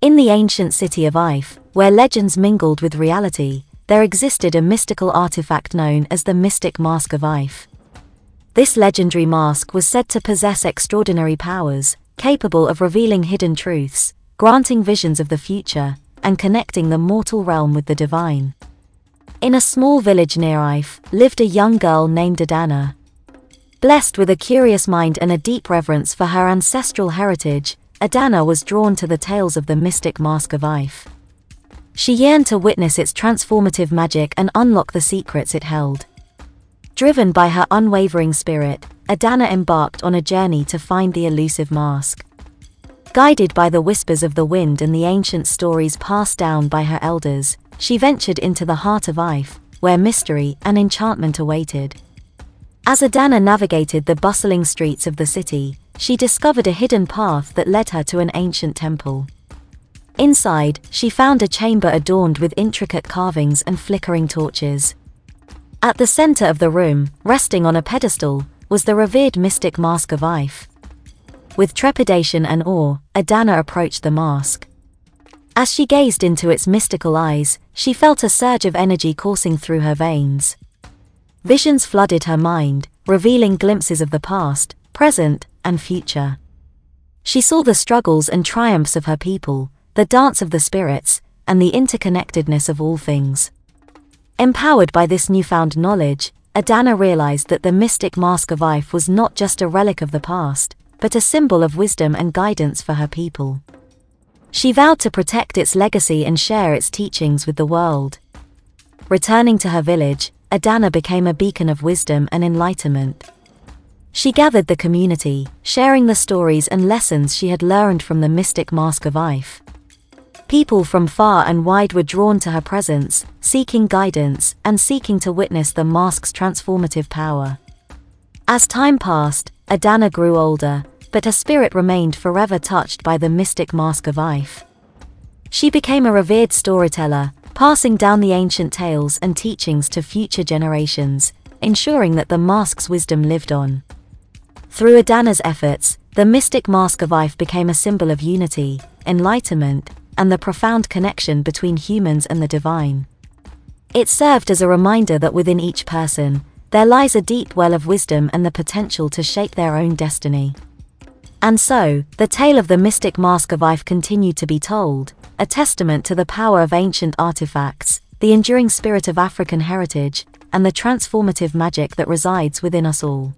In the ancient city of Ife, where legends mingled with reality, there existed a mystical artifact known as the Mystic Mask of Ife. This legendary mask was said to possess extraordinary powers, capable of revealing hidden truths, granting visions of the future, and connecting the mortal realm with the divine. In a small village near Ife lived a young girl named Adanna. Blessed with a curious mind and a deep reverence for her ancestral heritage, Adanna was drawn to the tales of the mystic Mask of Ife. She yearned to witness its transformative magic and unlock the secrets it held. Driven by her unwavering spirit, Adanna embarked on a journey to find the elusive mask. Guided by the whispers of the wind and the ancient stories passed down by her elders, she ventured into the heart of Ife, where mystery and enchantment awaited. As Adanna navigated the bustling streets of the city, she discovered a hidden path that led her to an ancient temple. Inside, she found a chamber adorned with intricate carvings and flickering torches. At the center of the room, resting on a pedestal, was the revered mystic mask of Ife. With trepidation and awe, Adanna approached the mask. As she gazed into its mystical eyes, she felt a surge of energy coursing through her veins. Visions flooded her mind, revealing glimpses of the past, present, and future. She saw the struggles and triumphs of her people, the dance of the spirits, and the interconnectedness of all things. Empowered by this newfound knowledge, Adanna realized that the mystic mask of Ife was not just a relic of the past, but a symbol of wisdom and guidance for her people. She vowed to protect its legacy and share its teachings with the world. Returning to her village, Adanna became a beacon of wisdom and enlightenment. She gathered the community, sharing the stories and lessons she had learned from the mystic Mask of Ife. People from far and wide were drawn to her presence, seeking guidance and seeking to witness the mask's transformative power. As time passed, Adanna grew older, but her spirit remained forever touched by the mystic Mask of Ife. She became a revered storyteller, passing down the ancient tales and teachings to future generations, ensuring that the mask's wisdom lived on. Through Adanna's efforts, the mystic Mask of Ife became a symbol of unity, enlightenment, and the profound connection between humans and the divine. It served as a reminder that within each person, there lies a deep well of wisdom and the potential to shape their own destiny. And so, the tale of the mystic Mask of Ife continued to be told, a testament to the power of ancient artifacts, the enduring spirit of African heritage, and the transformative magic that resides within us all.